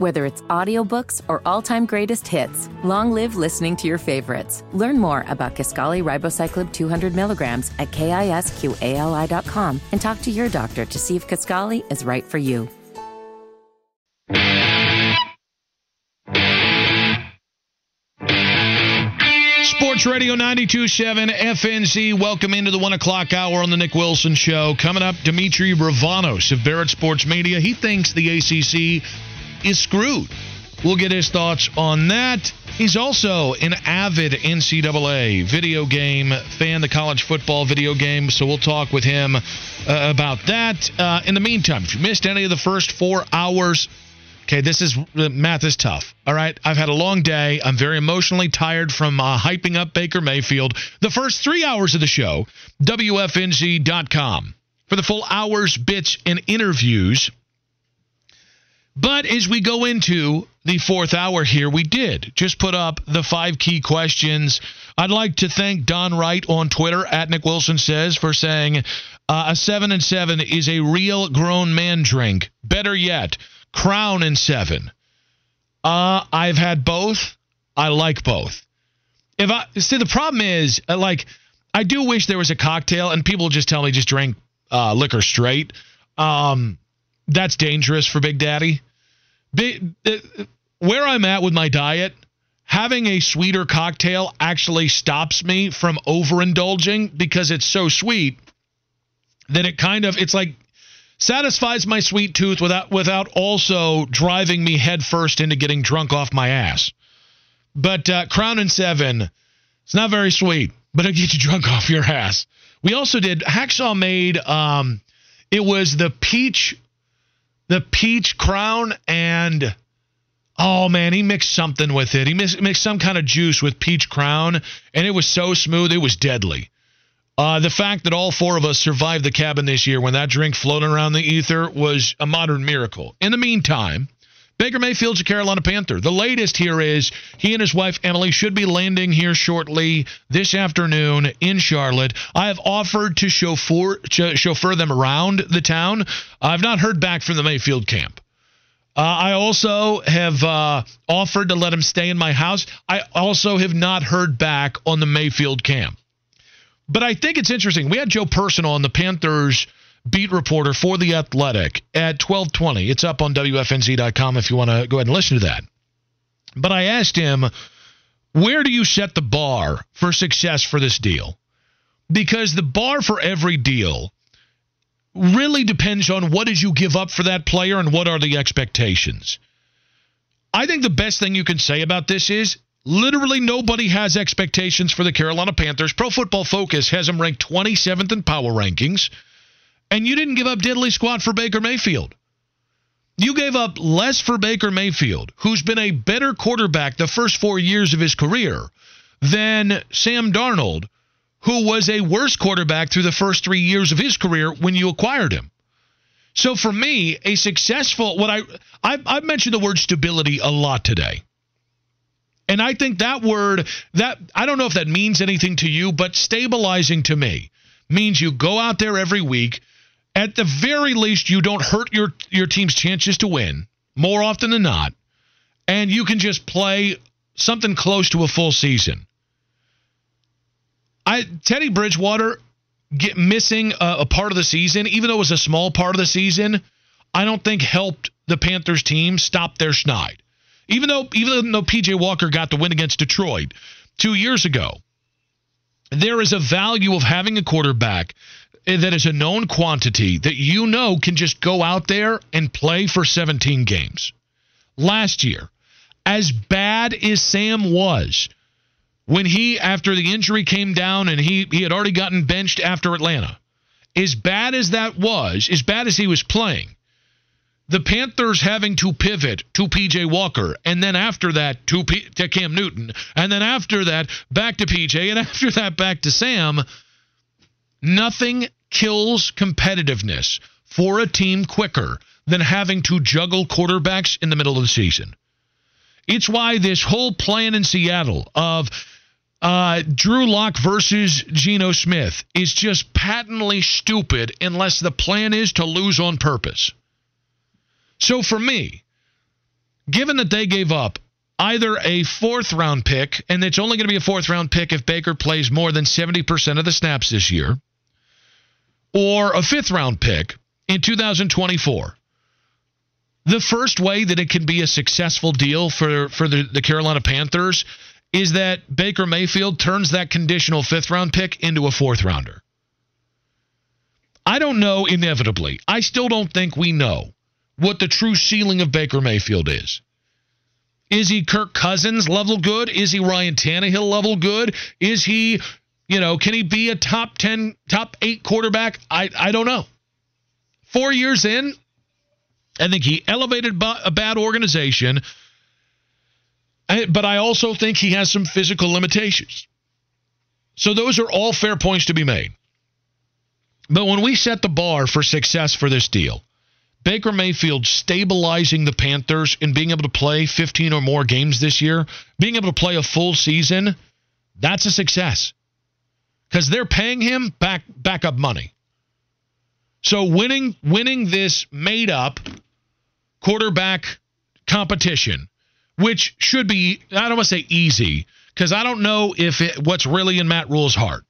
Whether it's audiobooks or all-time greatest hits, long live listening to your favorites. Learn more about Kisqali Ribociclib 200 milligrams at kisqali.com and talk to your doctor to see if Kisqali is right for you. Sports Radio 92.7 FNZ. Welcome into the one o'clock hour on the Nick Wilson Show. Coming up, Dimitri Ravanos of Barrett Sports Media. He thinks the ACC is screwed. We'll get his thoughts on that. He's also an avid NCAA video game fan, the college football video game. So we'll talk with him uh, about that. Uh, in the meantime, if you missed any of the first four hours, Okay, this is math is tough. All right, I've had a long day. I'm very emotionally tired from uh, hyping up Baker Mayfield. The first three hours of the show, WFNZ.com for the full hours, bits, and interviews. But as we go into the fourth hour here, we did just put up the five key questions. I'd like to thank Don Wright on Twitter at Nick Wilson says for saying uh, a seven and seven is a real grown man drink. Better yet. Crown and seven. Uh, I've had both. I like both. If I see the problem is uh, like I do wish there was a cocktail and people just tell me just drink uh, liquor straight. Um, that's dangerous for Big Daddy. Uh, where I'm at with my diet, having a sweeter cocktail actually stops me from overindulging because it's so sweet that it kind of it's like satisfies my sweet tooth without without also driving me headfirst into getting drunk off my ass. But uh, Crown and Seven, it's not very sweet, but it gets you drunk off your ass. We also did Hacksaw made um, it was the peach, the peach crown and. Oh man, he mixed something with it. He mixed some kind of juice with peach crown, and it was so smooth, it was deadly. Uh, the fact that all four of us survived the cabin this year when that drink floated around the ether was a modern miracle. In the meantime, Baker Mayfield's a Carolina Panther. The latest here is he and his wife Emily should be landing here shortly this afternoon in Charlotte. I have offered to chauffeur, chauffeur them around the town. I've not heard back from the Mayfield camp. Uh, I also have uh, offered to let him stay in my house. I also have not heard back on the Mayfield camp. But I think it's interesting. We had Joe Personal on the Panthers beat reporter for the Athletic at 12:20. It's up on wfnz.com if you want to go ahead and listen to that. But I asked him, "Where do you set the bar for success for this deal?" Because the bar for every deal really depends on what did you give up for that player and what are the expectations. I think the best thing you can say about this is Literally nobody has expectations for the Carolina Panthers. Pro Football Focus has them ranked 27th in power rankings. And you didn't give up diddly squat for Baker Mayfield. You gave up less for Baker Mayfield, who's been a better quarterback the first four years of his career than Sam Darnold, who was a worse quarterback through the first three years of his career when you acquired him. So for me, a successful what I I've, I've mentioned the word stability a lot today. And I think that word that I don't know if that means anything to you, but stabilizing to me means you go out there every week. At the very least, you don't hurt your your team's chances to win more often than not, and you can just play something close to a full season. I Teddy Bridgewater get missing a, a part of the season, even though it was a small part of the season. I don't think helped the Panthers team stop their schneid. Even though even though PJ Walker got the win against Detroit 2 years ago, there is a value of having a quarterback Eh, that is a known quantity that you know can just go out there and play for 17 games. Last year, as bad as Sam was, when he, after the injury came down and he, he had already gotten benched after Atlanta, as bad as that was, as bad as he was playing, the Panthers having to pivot to PJ Walker, and then after that to, P- to Cam Newton, and then after that back to PJ, and after that back to Sam, nothing kills competitiveness for a team quicker than having to juggle quarterbacks in the middle of the season. It's why this whole plan in Seattle of uh, Drew Lock versus Geno Smith is just patently stupid unless the plan is to lose on purpose. So for me, given that they gave up either a fourth round pick, and it's only going to be a fourth round pick if Baker plays more than 70% of the snaps this year, or a fifth round pick in 2024. The first way that it can be a successful deal for, for the, the Carolina Panthers is that Baker Mayfield turns that conditional fifth round pick into a fourth rounder. I don't know inevitably. I still don't think we know what the true ceiling of Baker Mayfield is. Is he Kirk Cousins level good? Is he Ryan Tannehill level good? Is he, you know, can he be a top 10, top 8 quarterback? I I don't know. 4 years in, I think he elevated a bad organization, but I also think he has some physical limitations. So those are all fair points to be made. But when we set the bar for success for this deal, Baker Mayfield stabilizing the Panthers and being able to play 15 or more games this year, being able to play a full season, that's a success. Cuz they're paying him back backup money. So winning winning this made up quarterback competition, which should be I don't want to say easy cuz I don't know if it, what's really in Matt Rhule's heart.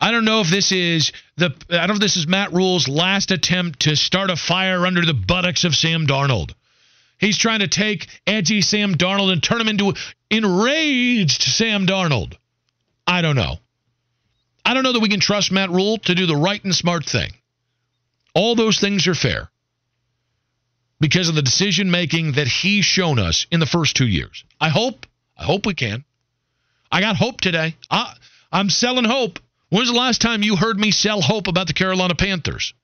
I don't know if this is the I don't know if this is Matt Rhule's last attempt to start a fire under the buttocks of Sam Darnold. He's trying to take edgy Sam Darnold and turn him into enraged Sam Darnold. I don't know. I don't know that we can trust Matt Rhule to do the right and smart thing. All those things are fair because of the decision making that he's shown us in the first two years. I hope, I hope we can. I got hope today. I, I'm selling hope. When's the last time you heard me sell hope about the Carolina Panthers?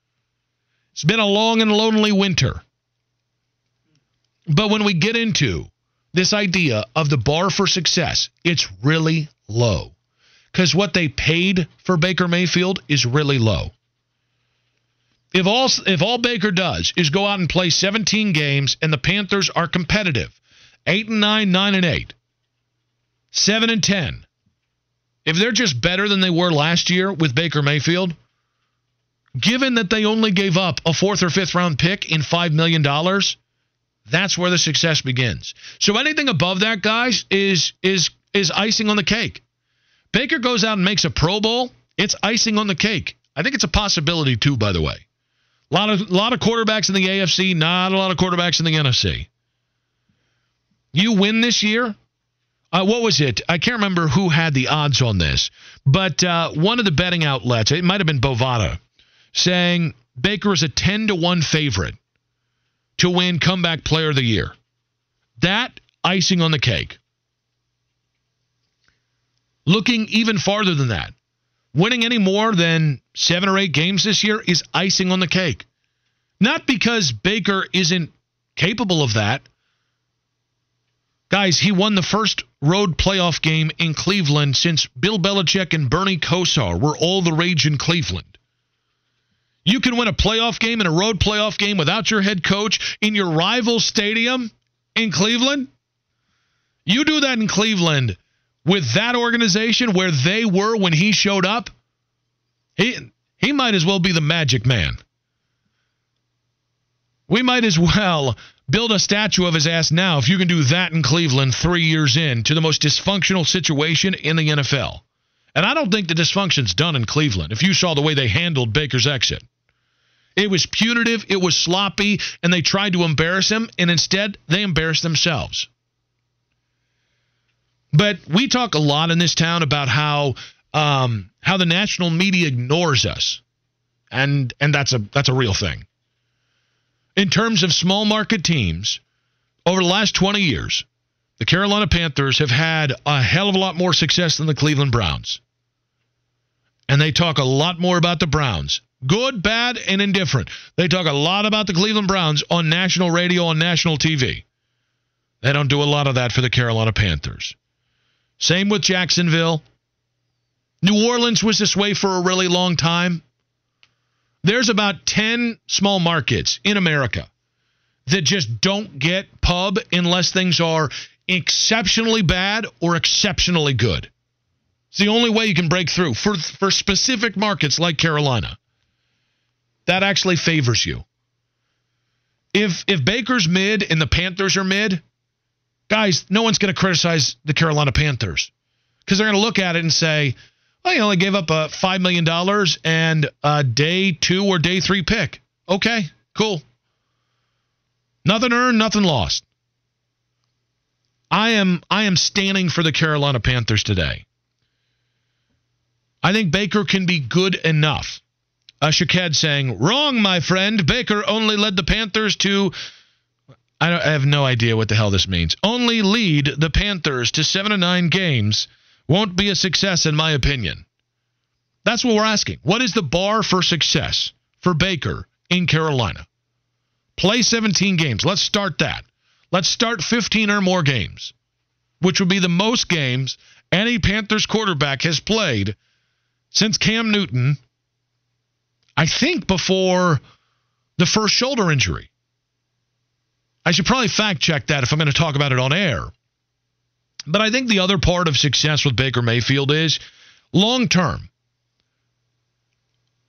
It's been a long and lonely winter. But when we get into this idea of the bar for success, it's really low. Because what they paid for Baker Mayfield is really low. If all if all Baker does is go out and play 17 games and the Panthers are competitive, 8 and 9, 9 and 8, 7 and 10, if they're just better than they were last year with Baker Mayfield, given that they only gave up a fourth or fifth round pick in $5 million, that's where the success begins. So anything above that, guys, is is is icing on the cake. Baker goes out and makes a Pro Bowl, it's icing on the cake. I think it's a possibility too, by the way. A lot of lot of quarterbacks in the AFC, not a lot of quarterbacks in the NFC. You win this year, uh, what was it? I can't remember who had the odds on this, but uh, one of the betting outlets, it might have been Bovada, saying Baker is a 10 to 1 favorite to win comeback player of the year. That icing on the cake. Looking even farther than that, winning any more than seven or eight games this year is icing on the cake. Not because Baker isn't capable of that, Guys, he won the first road playoff game in Cleveland since Bill Belichick and Bernie Kosar were all the rage in Cleveland. You can win a playoff game and a road playoff game without your head coach in your rival stadium in Cleveland? You do that in Cleveland with that organization where they were when he showed up? He he might as well be the magic man. We might as well build a statue of his ass now if you can do that in Cleveland three years in to the most dysfunctional situation in the NFL. And I don't think the dysfunction's done in Cleveland if you saw the way they handled Baker's exit. It was punitive, it was sloppy, and they tried to embarrass him, and instead they embarrassed themselves. But we talk a lot in this town about how um, how the national media ignores us, and and that's a that's a real thing in terms of small market teams, over the last 20 years, the Carolina Panthers have had a hell of a lot more success than the Cleveland Browns. And they talk a lot more about the Browns. Good, bad, and indifferent. They talk a lot about the Cleveland Browns on national radio, on national TV. They don't do a lot of that for the Carolina Panthers. Same with Jacksonville. New Orleans was this way for a really long time. There's about 10 small markets in America that just don't get pub unless things are exceptionally bad or exceptionally good. It's the only way you can break through for, for specific markets like Carolina. That actually favors you. If if Baker's mid and the Panthers are mid, guys, no one's going to criticize the Carolina Panthers because they're going to look at it and say, "Well, only gave up a five million dollars and a day two or day three pick." Okay, cool. Nothing earned, nothing lost. I am I am standing for the Carolina Panthers today. I think Baker can be good enough. Uh, Shaked saying, "Wrong, my friend. Baker only led the Panthers to." I, I have no idea what the hell this means. Only lead the Panthers to seven to nine games won't be a success, in my opinion. That's what we're asking. What is the bar for success for Baker in Carolina? Play 17 games. Let's start that. Let's start 15 or more games, which would be the most games any Panthers quarterback has played since Cam Newton, I think before the first shoulder injury. I should probably fact check that if I'm going to talk about it on air. But I think the other part of success with Baker Mayfield is long term.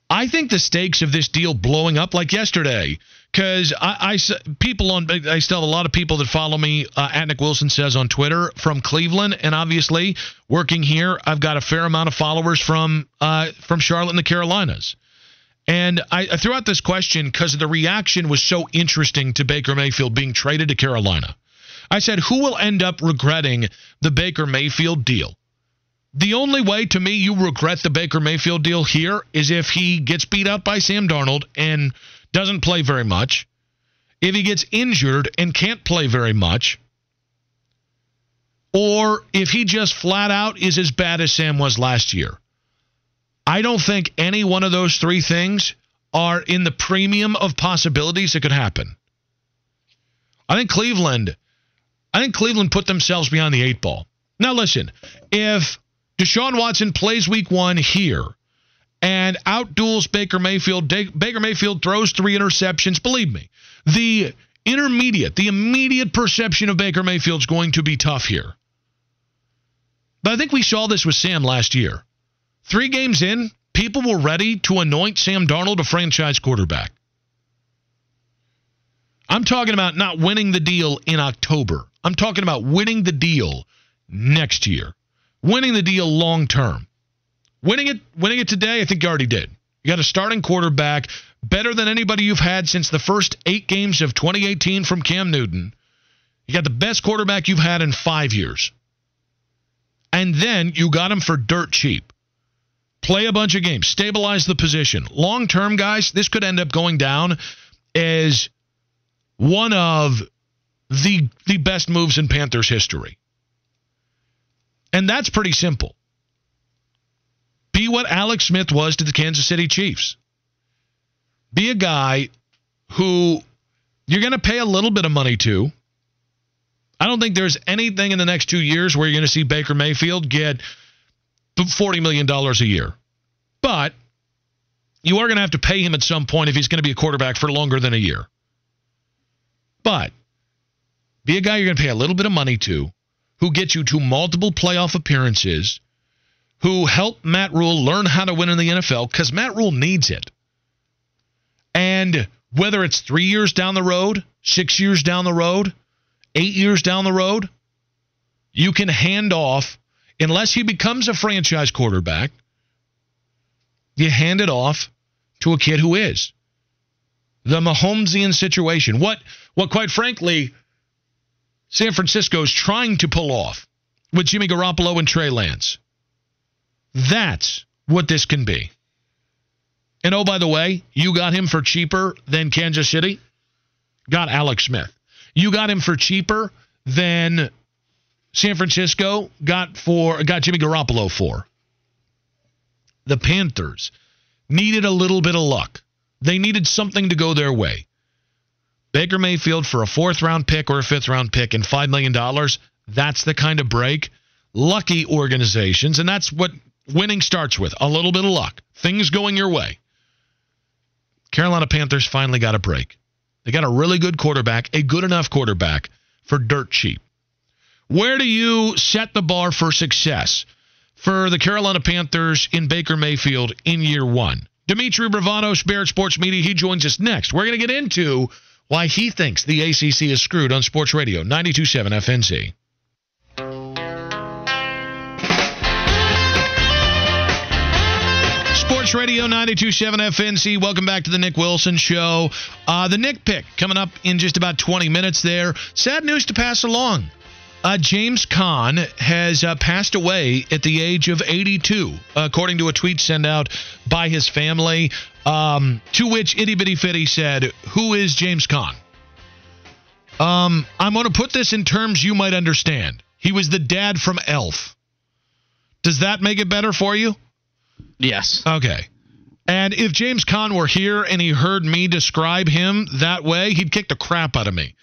I think the stakes of this deal blowing up like yesterday, because I, I, people on I still have a lot of people that follow me uh, at Nick Wilson says on Twitter from Cleveland, and obviously working here, I've got a fair amount of followers from uh, from Charlotte and the Carolinas. And I, I threw out this question because the reaction was so interesting to Baker Mayfield being traded to Carolina. I said, who will end up regretting the Baker Mayfield deal? The only way to me you regret the Baker Mayfield deal here is if he gets beat up by Sam Darnold and doesn't play very much, if he gets injured and can't play very much, or if he just flat out is as bad as Sam was last year. I don't think any one of those three things are in the premium of possibilities that could happen. I think Cleveland I think Cleveland put themselves behind the eight ball. Now listen, if Deshaun Watson plays week one here and outduels Baker Mayfield. Baker Mayfield throws three interceptions. Believe me, the intermediate, the immediate perception of Baker Mayfield is going to be tough here. But I think we saw this with Sam last year. Three games in, people were ready to anoint Sam Darnold a franchise quarterback. I'm talking about not winning the deal in October. I'm talking about winning the deal next year winning the deal long term. Winning it, winning it today, I think you already did. You got a starting quarterback better than anybody you've had since the first eight games of 2018 from Cam Newton. You got the best quarterback you've had in five years. And then you got him for dirt cheap. Play a bunch of games, stabilize the position. Long term, guys, this could end up going down as one of the the best moves in Panthers history. And that's pretty simple. Be what Alex Smith was to the Kansas City Chiefs. Be a guy who you're going to pay a little bit of money to. I don't think there's anything in the next two years where you're going to see Baker Mayfield get $40 million a year. But you are going to have to pay him at some point if he's going to be a quarterback for longer than a year. But be a guy you're going to pay a little bit of money to who gets you to multiple playoff appearances, who help Matt Rhule learn how to win in the NFL because Matt Rhule needs it. And whether it's three years down the road, six years down the road, eight years down the road, you can hand off, unless he becomes a franchise quarterback, you hand it off to a kid who is. The Mahomesian situation. What, what quite frankly, San Francisco is trying to pull off with Jimmy Garoppolo and Trey Lance. That's what this can be. And oh, by the way, you got him for cheaper than Kansas City? Got Alex Smith. You got him for cheaper than San Francisco got for got Jimmy Garoppolo for. The Panthers needed a little bit of luck. They needed something to go their way. Baker Mayfield for a fourth round pick or a fifth round pick and $5 million, that's the kind of break. Lucky organizations, and that's what winning starts with a little bit of luck, things going your way. Carolina Panthers finally got a break. They got a really good quarterback, a good enough quarterback for dirt cheap. Where do you set the bar for success for the Carolina Panthers in Baker Mayfield in year one? Dimitri Bravanos, Barrett Sports Media, he joins us next. We're going to get into why he thinks the ACC is screwed on Sports Radio 927 FNZ. Sports Radio 927 FNZ. Welcome back to the Nick Wilson Show. Uh, the Nick pick coming up in just about 20 minutes there. Sad news to pass along. Uh, James Caan has uh, passed away at the age of 82, according to a tweet sent out by his family. Um, to which Itty Bitty Fitty said, Who is James Caan? Um, I'm going to put this in terms you might understand. He was the dad from Elf. Does that make it better for you? Yes. Okay. And if James Caan were here and he heard me describe him that way, he'd kick the crap out of me.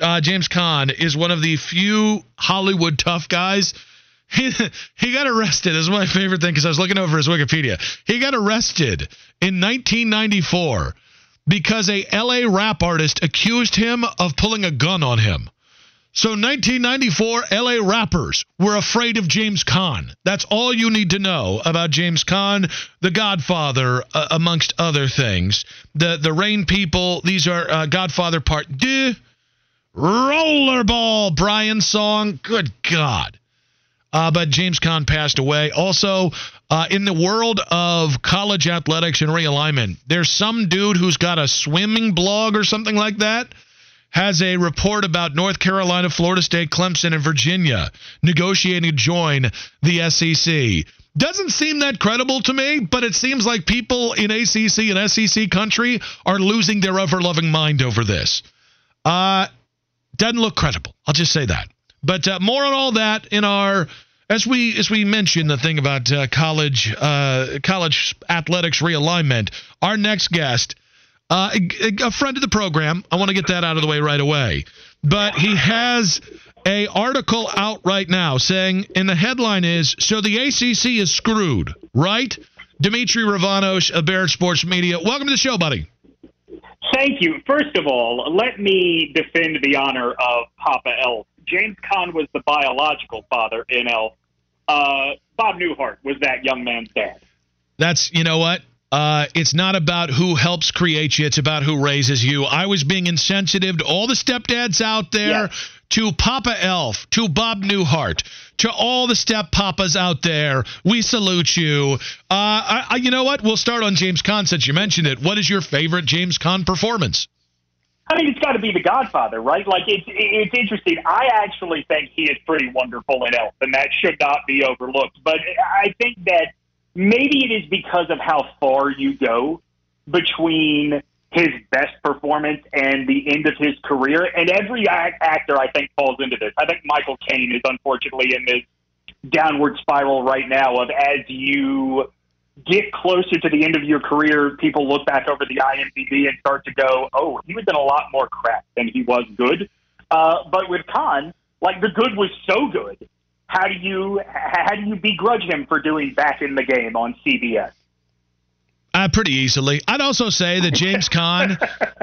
Uh, James Caan is one of the few Hollywood tough guys. He, he got arrested. This is my favorite thing because I was looking over his Wikipedia. He got arrested in 1994 because a LA rap artist accused him of pulling a gun on him. So 1994 LA rappers were afraid of James Caan. That's all you need to know about James Caan, The Godfather, uh, amongst other things. The the Rain People. These are uh, Godfather Part Deux. Rollerball, Brian song. Good God. Uh, but James Caan passed away. Also, uh, in the world of college athletics and realignment, there's some dude who's got a swimming blog or something like that. Has a report about North Carolina, Florida State, Clemson, and Virginia negotiating to join the SEC. Doesn't seem that credible to me, but it seems like people in ACC and SEC country are losing their ever loving mind over this. Uh, doesn't look credible. I'll just say that. But uh, more on all that in our as we as we mentioned the thing about uh, college uh, college athletics realignment. Our next guest, uh, a, a friend of the program. I want to get that out of the way right away. But he has a article out right now saying, and the headline is, "So the ACC is screwed, right?" Dimitri Ravanos of Barrett Sports Media. Welcome to the show, buddy. Thank you. First of all, let me defend the honor of Papa Elf. James Caan was the biological father in Elf. Uh, Bob Newhart was that young man's dad. That's you know what. Uh, it's not about who helps create you; it's about who raises you. I was being insensitive to all the stepdads out there, Yes. To Papa Elf, to Bob Newhart, to all the step papas out there. We salute you. Uh, I, I, you know what? We'll start on James Caan since you mentioned it. What is your favorite James Caan performance? I mean, it's got to be The Godfather, right? Like, it's it's interesting. I actually think he is pretty wonderful in Elf, and that should not be overlooked. But I think that maybe it is because of how far you go between his best performance and the end of his career. And every act- actor, I think, falls into this. I think Michael Caine is unfortunately in this downward spiral right now of as you get closer to the end of your career, people look back over the IMDb and start to go, "Oh, he was in a lot more crap than he was good." Uh, but with Caan, like the good was so good. How do you how do you begrudge him for doing back in the game on CBS? Uh, pretty easily. I'd also say that James Caan,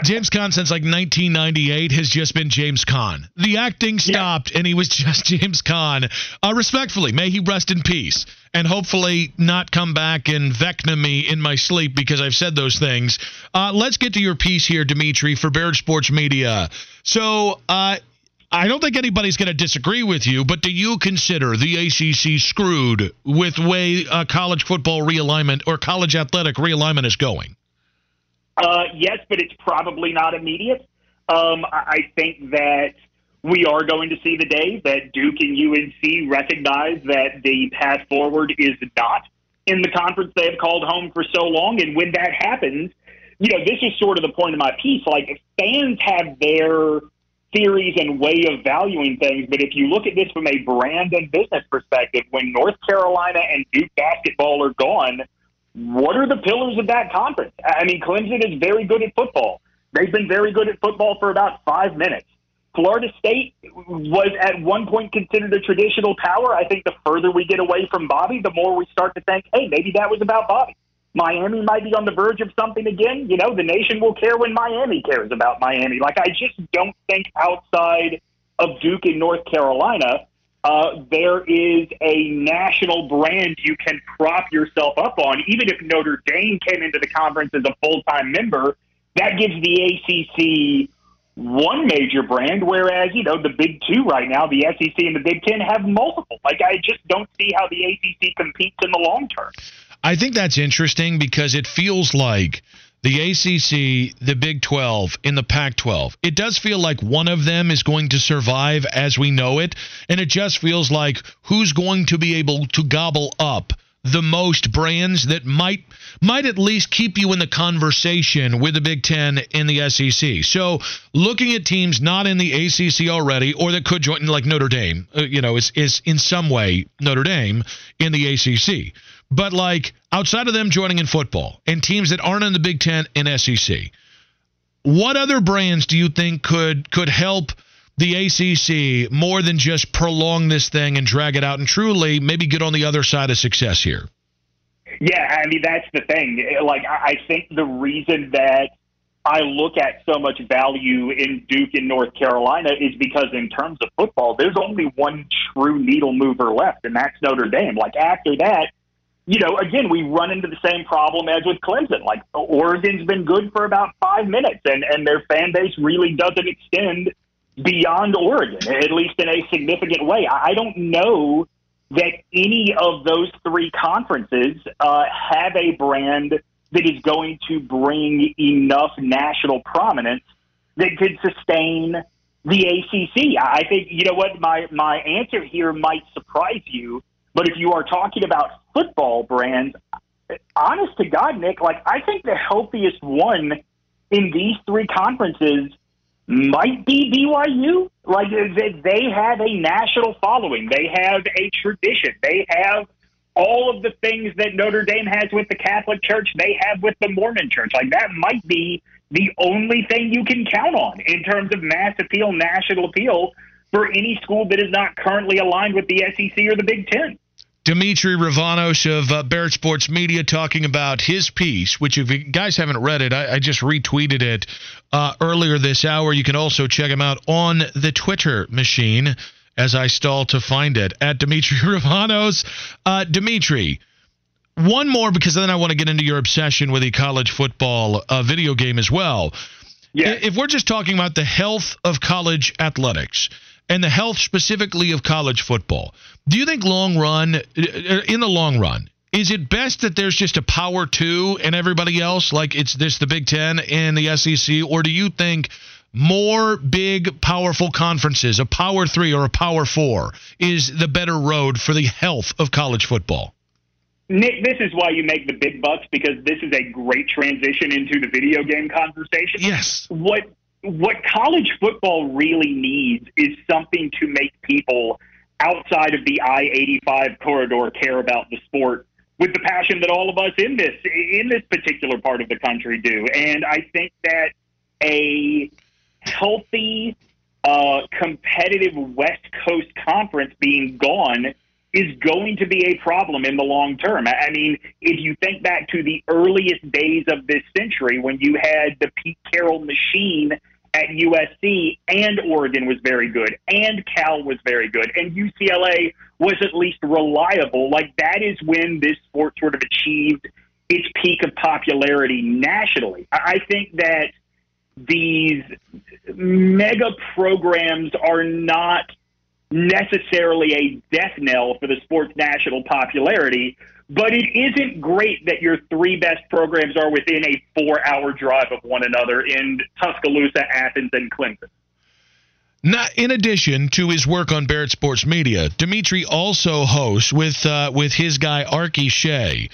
James Caan since like 1998 has just been James Caan. The acting stopped and he was just James Caan. Uh, respectfully, may he rest in peace and hopefully not come back and vecna me in my sleep because I've said those things. Uh, let's get to your piece here, Dimitri, for Barrett Sports Media. So, uh, I don't think anybody's going to disagree with you, but do you consider the ACC screwed with way uh, college football realignment or college athletic realignment is going? Uh, yes, but it's probably not immediate. Um, I think that we are going to see the day that Duke and UNC recognize that the path forward is not in the conference they have called home for so long. And when that happens, you know, this is sort of the point of my piece. Like, if fans have their theories and way of valuing things, but if you look at this from a brand and business perspective, when North Carolina and Duke basketball are gone, what are the pillars of that conference? I mean, Clemson is very good at football. They've been very good at football for about five minutes. Florida State was at one point considered a traditional power. I think the further we get away from Bobby, the more we start to think, hey, maybe that was about Bobby. Miami might be on the verge of something again. You know, the nation will care when Miami cares about Miami. Like, I just don't think outside of Duke and North Carolina, uh, there is a national brand you can prop yourself up on. Even if Notre Dame came into the conference as a full time member, that gives the ACC one major brand, whereas you know the big two right now, the SEC and the Big Ten, have multiple. Like I just don't see how the ACC competes in the long term. I think that's interesting because it feels like the ACC, the Big 12, and the Pac 12. It does feel like one of them is going to survive as we know it. And it just feels like who's going to be able to gobble up the most brands that might might at least keep you in the conversation with the Big Ten and the SEC. So looking at teams not in the ACC already or that could join, like Notre Dame, uh, you know, is is in some way Notre Dame in the ACC. But like outside of them joining in football and teams that aren't in the Big Ten and SEC, what other brands do you think could could help the ACC more than just prolong this thing and drag it out and truly maybe get on the other side of success here? Yeah, I mean that's the thing. Like I think the reason that I look at so much value in Duke in North Carolina is because in terms of football, there's only one true needle mover left, and that's Notre Dame. Like after that, you know, again, we run into the same problem as with Clemson. Like Oregon's been good for about five minutes, and and their fan base really doesn't extend beyond Oregon, at least in a significant way. I don't know that any of those three conferences uh, have a brand that is going to bring enough national prominence that could sustain the ACC. I think you know what my my answer here might surprise you but if you are talking about football brands, honest to God, Nick, like I think the healthiest one in these three conferences might be BYU. Like they have a national following, they have a tradition, they have all of the things that Notre Dame has with the Catholic Church, they have with the Mormon Church. Like that might be the only thing you can count on in terms of mass appeal, national appeal for any school that is not currently aligned with the SEC or the Big Ten. Dimitri Ravanos of uh, Barrett Sports Media talking about his piece, which if you guys haven't read it, I, I just retweeted it uh, earlier this hour. You can also check him out on the Twitter machine as I stall to find it at Dimitri Ravanos. Uh, Dimitri, one more because then I want to get into your obsession with the college football uh, video game as well. Yeah. If we're just talking about the health of college athletics, and the health specifically of college football. Do you think long run, uh, in the long run, is it best that there's just a power two and everybody else like it's this the Big Ten and the SEC, or do you think more big powerful conferences, a power three or a power four, is the better road for the health of college football? Nick, this is why you make the big bucks because this is a great transition into the video game conversation. Yes. What what college football really needs is something to make people outside of the I eighty five corridor care about the sport with the passion that all of us in this in this particular part of the country do. And I think that a healthy, uh, competitive West Coast conference being gone is going to be a problem in the long term. I mean, if you think back to the earliest days of this century when you had the Pete Carroll machine at USC, and Oregon was very good, and Cal was very good, and UCLA was at least reliable. Like that is when this sport sort of achieved its peak of popularity nationally. I think that these mega programs are not necessarily a death knell for the sport's national popularity, but it isn't great that your three best programs are within a four hour drive of one another in Tuscaloosa, Athens, and Clemson. Now, in addition to his work on Barrett Sports Media, Dimitri also hosts with uh, with his guy Arky Shea.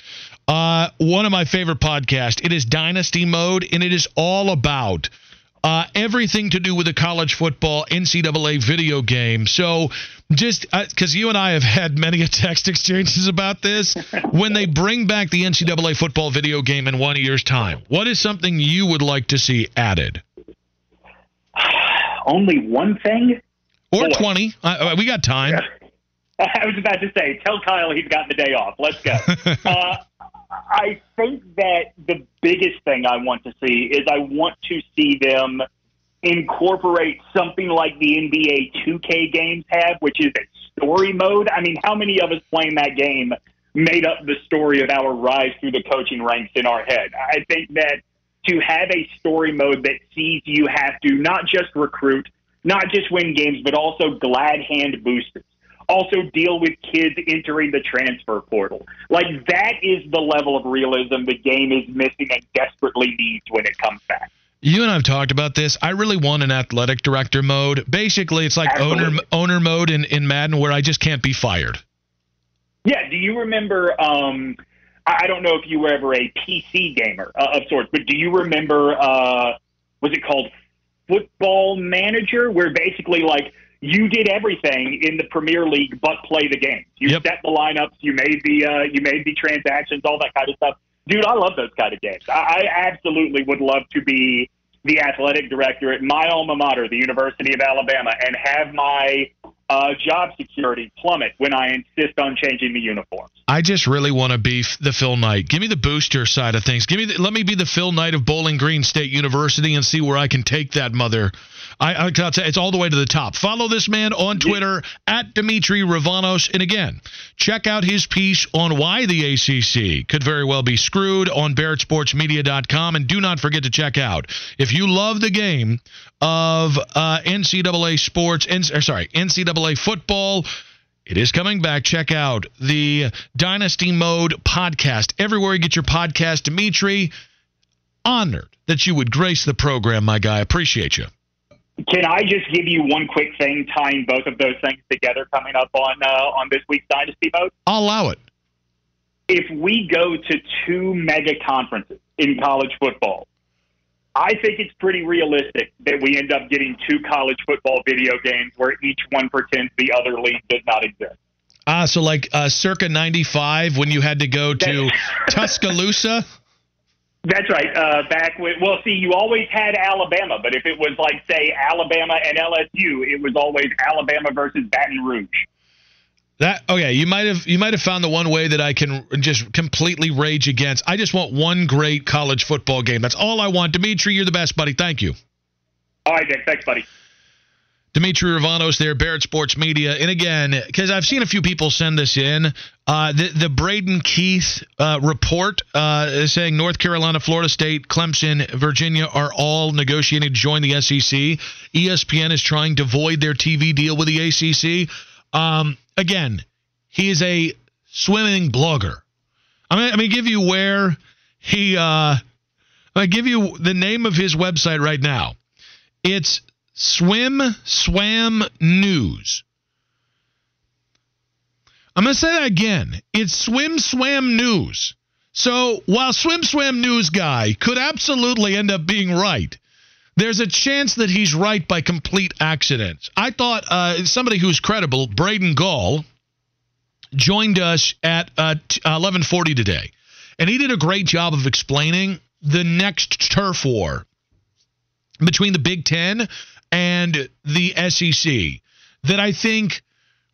Uh, one of my favorite podcasts. It is Dynasty Mode, and it is all about uh, everything to do with the college football NCAA video game. So just because uh, you and I have had many text exchanges about this, when they bring back the NCAA football video game in one year's time, what is something you would like to see added? Only one thing? Or Boy. 20. Uh, we got time. I was about to say, tell Kyle he's got the day off. Let's go. I think that the biggest thing I want to see is I want to see them incorporate something like the NBA 2K games have, which is a story mode. I mean, how many of us playing that game made up the story of our rise through the coaching ranks in our head? I think that to have a story mode that sees you have to not just recruit, not just win games, but also glad hand boosters. Also deal with kids entering the transfer portal. Like that is the level of realism the game is missing and desperately needs when it comes back. You and I've talked about this. I really want an athletic director mode. Basically, it's like Absolutely. owner owner mode in, in Madden where I just can't be fired. Yeah. Do you remember? Um, I don't know if you were ever a PC gamer uh, of sorts, but do you remember? Uh, was it called Football Manager, where basically like you did everything in the Premier League but play the game. You yep. set the lineups, you made the uh, you made the transactions, all that kind of stuff. Dude, I love those kind of games. I, I absolutely would love to be the athletic director at my alma mater, the University of Alabama, and have my uh, job security plummet when I insist on changing the uniforms. I just really want to be the Phil Knight. Give me the booster side of things. Give me the, let me be the Phil Knight of Bowling Green State University and see where I can take that mother I, I it's all the way to the top. Follow this man on Twitter at Dimitri Ravanos. And again, check out his piece on why the ACC could very well be screwed on BarrettSportsMedia.com. And do not forget to check out if you love the game of uh, NCAA sports, N- sorry, NCAA football. It is coming back. Check out the Dynasty Mode podcast. Everywhere you get your podcast, Dimitri, honored that you would grace the program, my guy. Appreciate you. Can I just give you one quick thing tying both of those things together coming up on uh, on this week's Dynasty Mode? I'll allow it. If we go to two mega conferences in college football, I think it's pretty realistic that we end up getting two college football video games where each one pretends the other league does not exist. Ah, so like uh, circa 95 when you had to go to Tuscaloosa? That's right. Uh, back with well, see, you always had Alabama, but if it was like say Alabama and LSU, it was always Alabama versus Baton Rouge. That okay, you might have you might have found the one way that I can just completely rage against. I just want one great college football game. That's all I want. Dimitri, you're the best, buddy. Thank you. All right, Dick. Thanks, buddy. Dimitri Ravanos there, Barrett Sports Media. And again, because I've seen a few people send this in, uh, the, the Braden Keith uh, report uh, saying North Carolina, Florida State, Clemson, Virginia are all negotiating to join the SEC. ESPN is trying to void their TV deal with the ACC. Um, again, he is a swimming blogger. I'm going to give you where he. Uh, I give you the name of his website right now. It's Swim Swam News. I'm going to say that again. It's Swim Swam News. So while Swim Swam News guy could absolutely end up being right, there's a chance that he's right by complete accident. I thought uh, somebody who's credible, Braden Gall, joined us at uh, 11:40 today, and he did a great job of explaining the next turf war between the Big Ten and the SEC that I think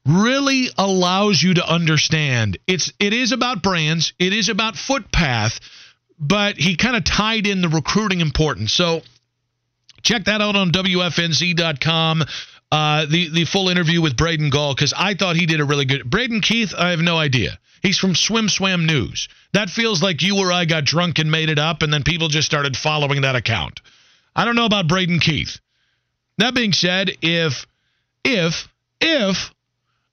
really allows you to understand it's it is about brands, it is about footpath, but he kind of tied in the recruiting importance. So check that out on WFNZ.com. Uh, the the full interview with Braden Gall because I thought he did a really good. Braden Keith, I have no idea. He's from Swim Swam News. That feels like you or I got drunk and made it up, and then people just started following that account. I don't know about Braden Keith. That being said, if if if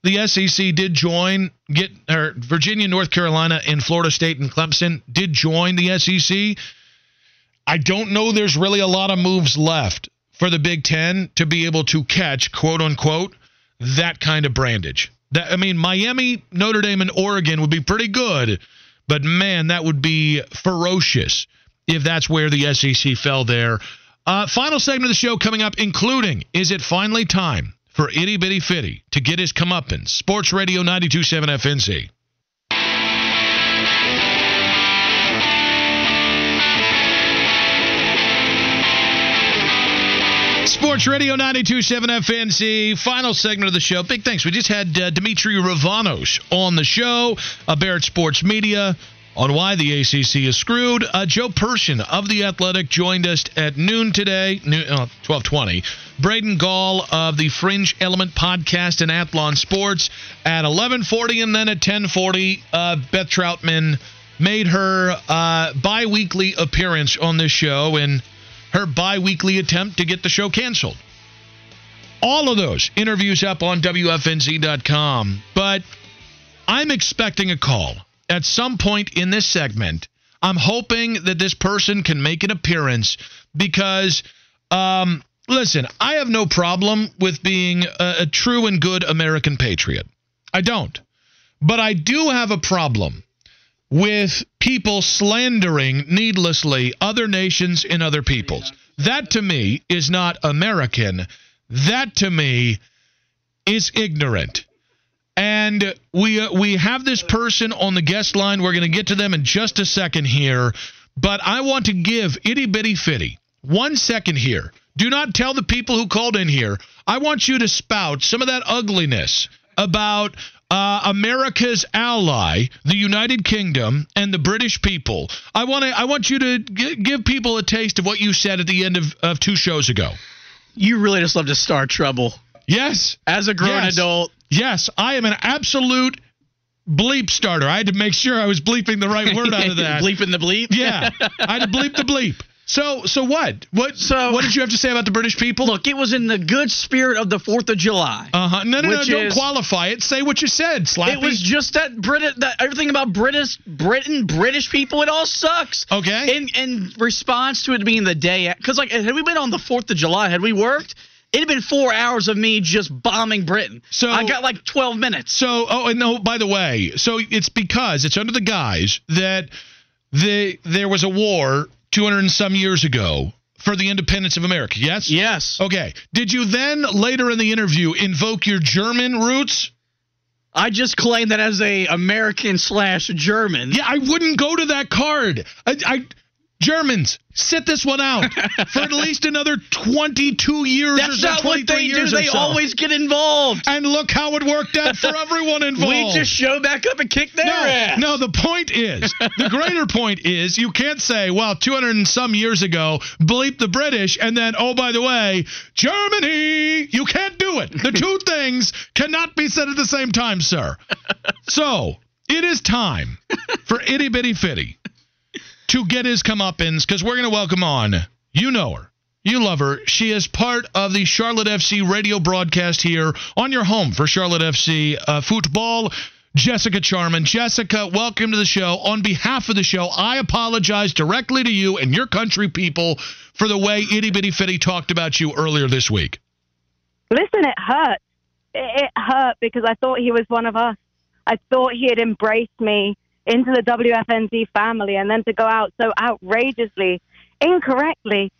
the SEC did join, get or Virginia, North Carolina, and Florida State and Clemson did join the SEC. I don't know there's really a lot of moves left for the Big Ten to be able to catch, quote unquote, that kind of brandage. That I mean, Miami, Notre Dame, and Oregon would be pretty good, but man, that would be ferocious if that's where the SEC fell there. Uh, final segment of the show coming up, including Is it finally time for Itty Bitty Fitty to get his comeuppance? Sports Radio 927 FNZ. Sports Radio 927 FNZ. Final segment of the show. Big thanks. We just had uh, Dimitri Ravanos on the show, uh, Barrett Sports Media on why the ACC is screwed. Uh, Joe Person of The Athletic joined us at noon today, noon, uh, 1220. Braden Gall of the Fringe Element podcast and Athlon Sports at 1140 and then at 1040, uh, Beth Troutman made her uh, bi weekly appearance on this show in her bi weekly attempt to get the show canceled. All of those interviews up on WFNZ.com. But I'm expecting a call at some point in this segment. I'm hoping that this person can make an appearance because, um, listen, I have no problem with being a, a true and good American patriot. I don't. But I do have a problem with people slandering needlessly other nations and other peoples. That to me is not American. That to me is ignorant. And we uh, we have this person on the guest line. We're going to get to them in just a second here, but I want to give itty bitty fitty one second here. Do not tell the people who called in here. I want you to spout some of that ugliness about uh, America's ally, the United Kingdom, and the British people. I want to. I want you to g- give people a taste of what you said at the end of, of two shows ago. You really just love to start trouble. Yes, As a grown Yes. adult, yes, I am an absolute bleep starter. I had to make sure I was bleeping the right word out of that. bleeping the bleep. Yeah, I had to bleep the bleep. So, so what? What? So- what did you have to say about the British people? Look, it was in the good spirit of the Fourth of July. Uh huh. No, no, no. Don't qualify it. Say what you said. Slappy. It was just that Brit that everything about British Britain, British people, it all sucks. Okay. In in response to it being the day, because like had we been on the Fourth of July, had we worked, it'd been four hours of me just bombing Britain. So- I got like twelve minutes. So, oh, and no, by the way, so it's because it's under the guise that the there was a war 200 and some years ago for the independence of America. Yes. Yes, Okay. Did you then later in the interview invoke your German roots? I just claimed that as a American slash German. Yeah, I wouldn't go to that card. I, I Germans, sit this one out for at least another 22 years or That's so, not what 23 they do. years or They so. always get involved. And look how it worked out for everyone involved. We just show back up and kick their no, ass. no, the point is, the greater point is, you can't say, well, 200 and some years ago, bleep the British, and then, oh, by the way, Germany. You can't do it. The two things cannot be said at the same time, sir. So, it is time for Itty Bitty Fitty to get his comeuppance because we're going to welcome on, you know her. You love her. She is part of the Charlotte FC radio broadcast here on your home for Charlotte FC uh, football. Jessica Charman. Jessica, welcome to the show. On behalf of the show, I apologize directly to you and your country people for the way Itty Bitty Fitty talked about you earlier this week. Listen, it hurt. It, it hurt because I thought he was one of us. I thought he had embraced me into the WFNZ family, and then to go out so outrageously, incorrectly,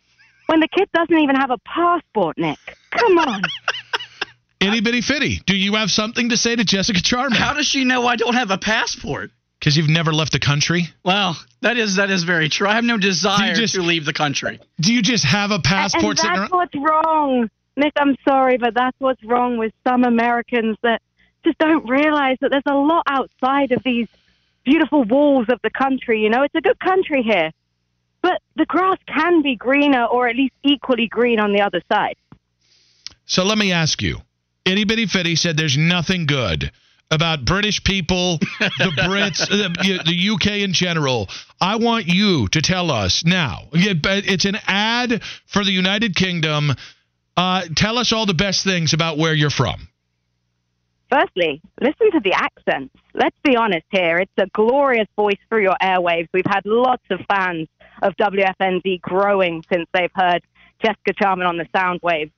when the kid doesn't even have a passport, Nick. Come on. Itty Bitty Fitty, do you have something to say to Jessica Charman? How does she know I don't have a passport? Because you've never left the country? Well, that is that is very true. I have no desire just- to leave the country. Do you just have a and passport sitting that's around? what's wrong. Nick, I'm sorry, but that's what's wrong with some Americans that just don't realize that there's a lot outside of these beautiful walls of the country. You know, it's a good country here. But the grass can be greener or at least equally green on the other side. So let me ask you. Itty Bitty Fitty said there's nothing good about British people, the Brits, the, the UK in general. I want you to tell us now. It's an ad for the United Kingdom. Uh, tell us all the best things about where you're from. Firstly, listen to the accents. Let's be honest here. It's a glorious voice through your airwaves. We've had lots of fans of WFNZ growing since they've heard Jessica Charman on the sound waves.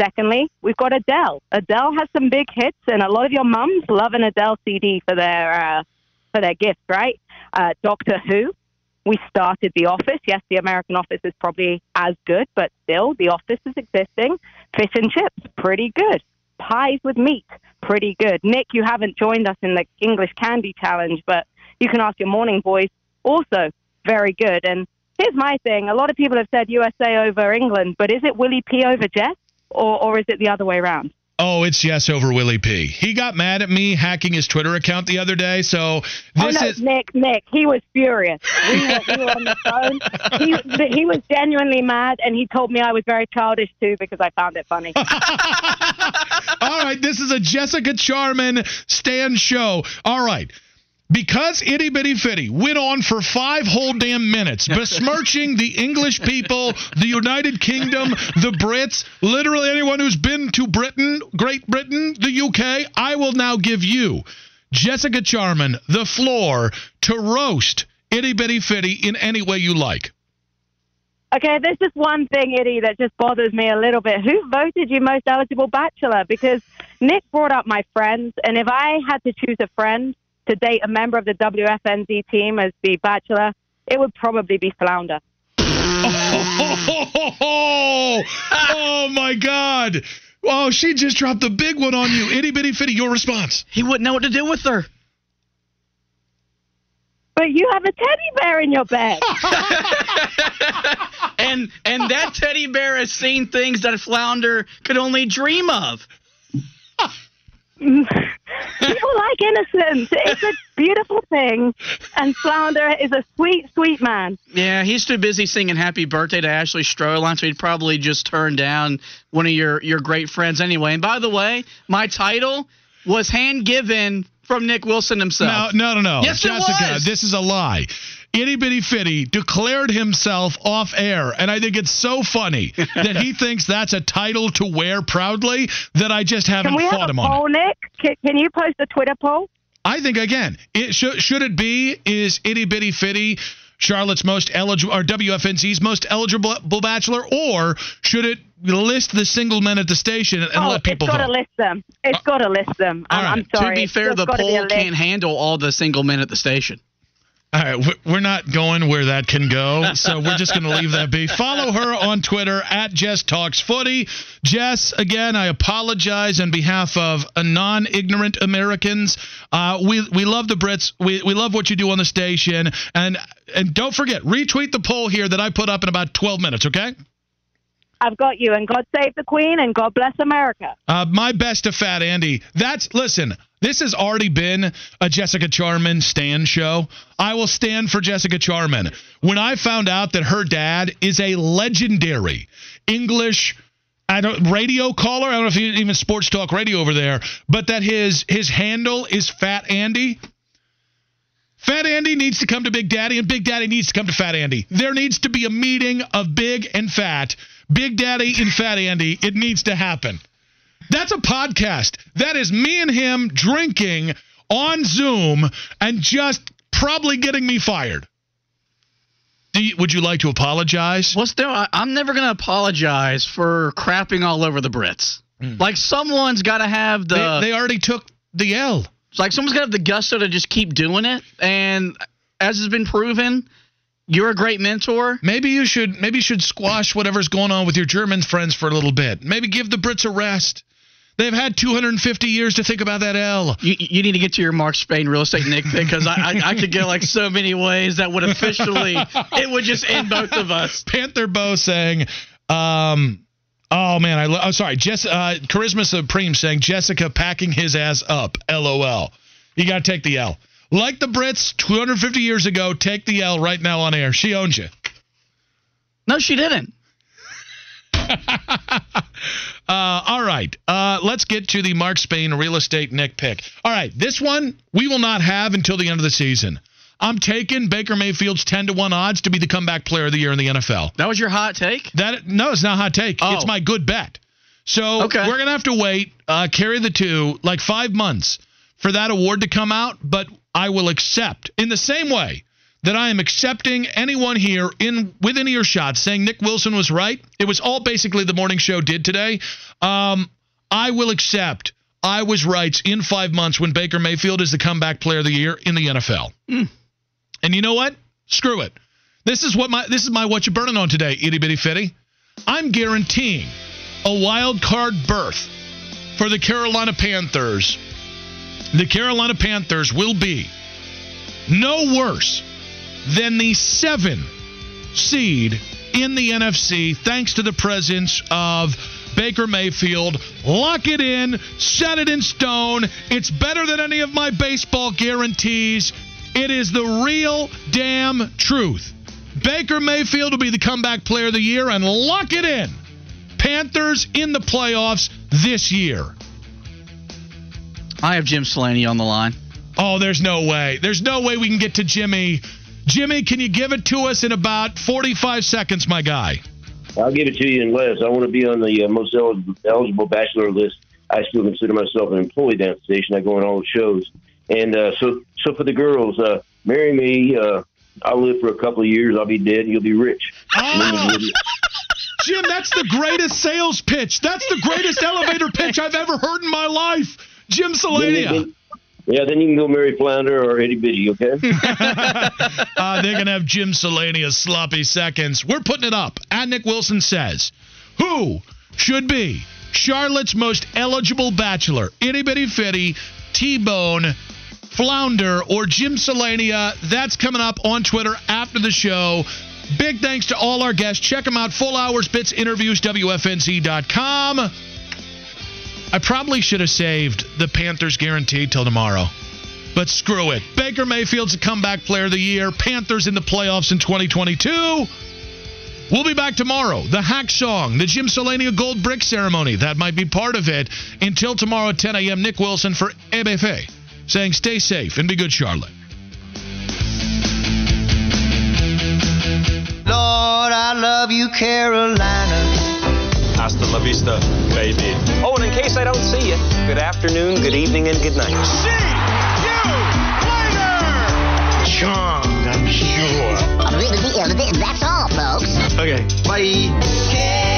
Secondly, we've got Adele. Adele has some big hits, and a lot of your mums love an Adele CD for their uh, for their gift, right? Uh, Doctor Who. We started The Office. Yes, The American Office is probably as good, but still, The Office is existing. Fish and chips, pretty good. Pies with meat, pretty good. Nick, you haven't joined us in the English Candy Challenge, but you can ask your morning boys. Also, very good. And here's my thing: a lot of people have said USA over England, but is it Willie P over Jess, or or is it the other way around? Oh, it's yes over Willie P. He got mad at me hacking his Twitter account the other day. So oh, this oh no, is Nick, Nick, he was furious. We were, we were on the phone. He, he was genuinely mad, and he told me I was very childish too because I found it funny. All right, this is a Jessica Charman stand show. All right. Because itty bitty fitty went on for five whole damn minutes besmirching the English people, the United Kingdom, the Brits, literally anyone who's been to Britain, Great Britain, the UK, I will now give you, Jessica Charman, the floor to roast itty bitty fitty in any way you like. Okay, there's just one thing, Eddie, that just bothers me a little bit. Who voted you most eligible bachelor? Because Nick brought up my friends, and if I had to choose a friend to date a member of the WFNZ team as the bachelor, it would probably be Flounder. Oh, oh my God. Oh, she just dropped the big one on you. Itty bitty fitty, your response. He wouldn't know what to do with her. But you have a teddy bear in your bed. and and that teddy bear has seen things that Flounder could only dream of. Mm. People like innocence. It's a beautiful thing. And Flounder is a sweet, sweet man. Yeah, he's too busy singing "Happy Birthday" to Ashley Stroline, so he'd probably just turn down one of your your great friends anyway. And by the way, my title was hand given from Nick Wilson himself. No, no, no, no. Yes, it Jessica, was. this is a lie. Itty Bitty Fitty declared himself off air, and I think it's so funny that he thinks that's a title to wear proudly that I just haven't Can we fought have a him on it. poll, Nick? Can, can you post a Twitter poll? I think again, it should should it be is Itty Bitty Fitty Charlotte's most eligible or WFNZ's most eligible bachelor, or should it list the single men at the station and oh, let people it's got vote? to list them. It's uh, got to list them. I'm, right. I'm sorry. to be fair, just the gotta be a poll can't handle all the single men at the station. All right, we- we're not going where that can go, so we're just going to leave that be. Follow her on Twitter at Jess Talks Footy. Jess, again, I apologize on behalf of non-ignorant Americans. Uh, we we love the Brits. We we love what you do on the station, and and don't forget retweet the poll here that I put up in about 12 minutes. Okay. I've got you. And God save the Queen and God bless America. Uh, my best to Fat Andy. That's listen. This has already been a Jessica Charman stand show. I will stand for Jessica Charman. When I found out that her dad is a legendary English I don't radio caller. I don't know if he even sports talk radio over there, but that his his handle is Fat Andy. Fat Andy needs to come to Big Daddy, and Big Daddy needs to come to Fat Andy. There needs to be a meeting of Big and Fat, Big Daddy and Fat Andy. It needs to happen. That's a podcast. That is me and him drinking on Zoom and just probably getting me fired. You, would you like to apologize? Well, still, I, I'm never going to apologize for crapping all over the Brits. Hmm. Like someone's got to have the. They, they already took the L. It's like someone's got to have the gusto to just keep doing it. And as has been proven, you're a great mentor. Maybe you should maybe you should squash whatever's going on with your German friends for a little bit. Maybe give the Brits a rest. They've had 250 years to think about that L. You, you need to get to your Mark Spain real estate Nick pick because I, I I could go like so many ways that would officially it would just end both of us. Panther Bow saying, um, oh man, I lo- oh sorry, Jess, uh, Charisma Supreme saying Jessica packing his ass up. LOL. You got to take the L. Like the Brits 250 years ago, take the L right now on air. She owns you. No, she didn't. Uh, all right. Uh, let's get to the Mark Spain real estate Nick pick. All right. This one we will not have until the end of the season. I'm taking Baker Mayfield's 10 to 1 odds to be the comeback player of the year in the NFL. That was your hot take. That no, it's not a hot take. Oh. It's my good bet. So Okay. we're gonna have to wait, uh, carry the two, like five months for that award to come out. But I will accept in the same way that I am accepting anyone here in within earshot saying Nick Wilson was right. It was all basically the morning show did today. Um, I will accept I was right in five months when Baker Mayfield is the comeback player of the year in the NFL. And you know what? Screw it. This is what my this is my what you burning on today, itty bitty fitty. I'm guaranteeing a wild card berth for the Carolina Panthers. The Carolina Panthers will be no worse than the seven seed in the NFC, thanks to the presence of Baker Mayfield. Lock it in, set it in stone. It's better than any of my baseball guarantees. It is the real damn truth. Baker Mayfield will be the comeback player of the year and lock it in. Panthers in the playoffs this year. I have Jim Celania on the line. Oh, there's no way. There's no way we can get to Jimmy. Jimmy, can you give it to us in about 45 seconds, my guy? I'll give it to you in less. I want to be on the uh, most eligible bachelor list. I still consider myself an employee down the station. I go on all the shows. And uh, so, so for the girls, uh, marry me. Uh, I'll live for a couple of years. I'll be dead, you'll be rich. Oh. Jim, that's the greatest sales pitch. That's the greatest elevator pitch I've ever heard in my life. Jim Celania. Yeah, then you can go marry Flounder or Itty Bitty, okay? uh, they're going to have Jim Celania's sloppy seconds. We're putting it up. And Nick Wilson says, who should be Charlotte's most eligible bachelor? Itty Bitty Fitty, T-Bone, Flounder, or Jim Selania? That's coming up on Twitter after the show. Big thanks to all our guests. Check them out. Full hours, bits, interviews, WFNZ.com. I probably should have saved the Panthers guarantee till tomorrow. But screw it. Baker Mayfield's a comeback player of the year. Panthers in the playoffs in 2022. We'll be back tomorrow. The hack song, the Jim Celania gold brick ceremony. That might be part of it. Until tomorrow at 10 a.m., Nick Wilson for MFA saying stay safe and be good, Charlotte. Lord, I love you, Carolina. Hasta la vista, baby. Oh, and in case I don't see you, good afternoon, good evening, and good night. See you later! Charmed, I'm sure. That's all, folks. Okay, bye.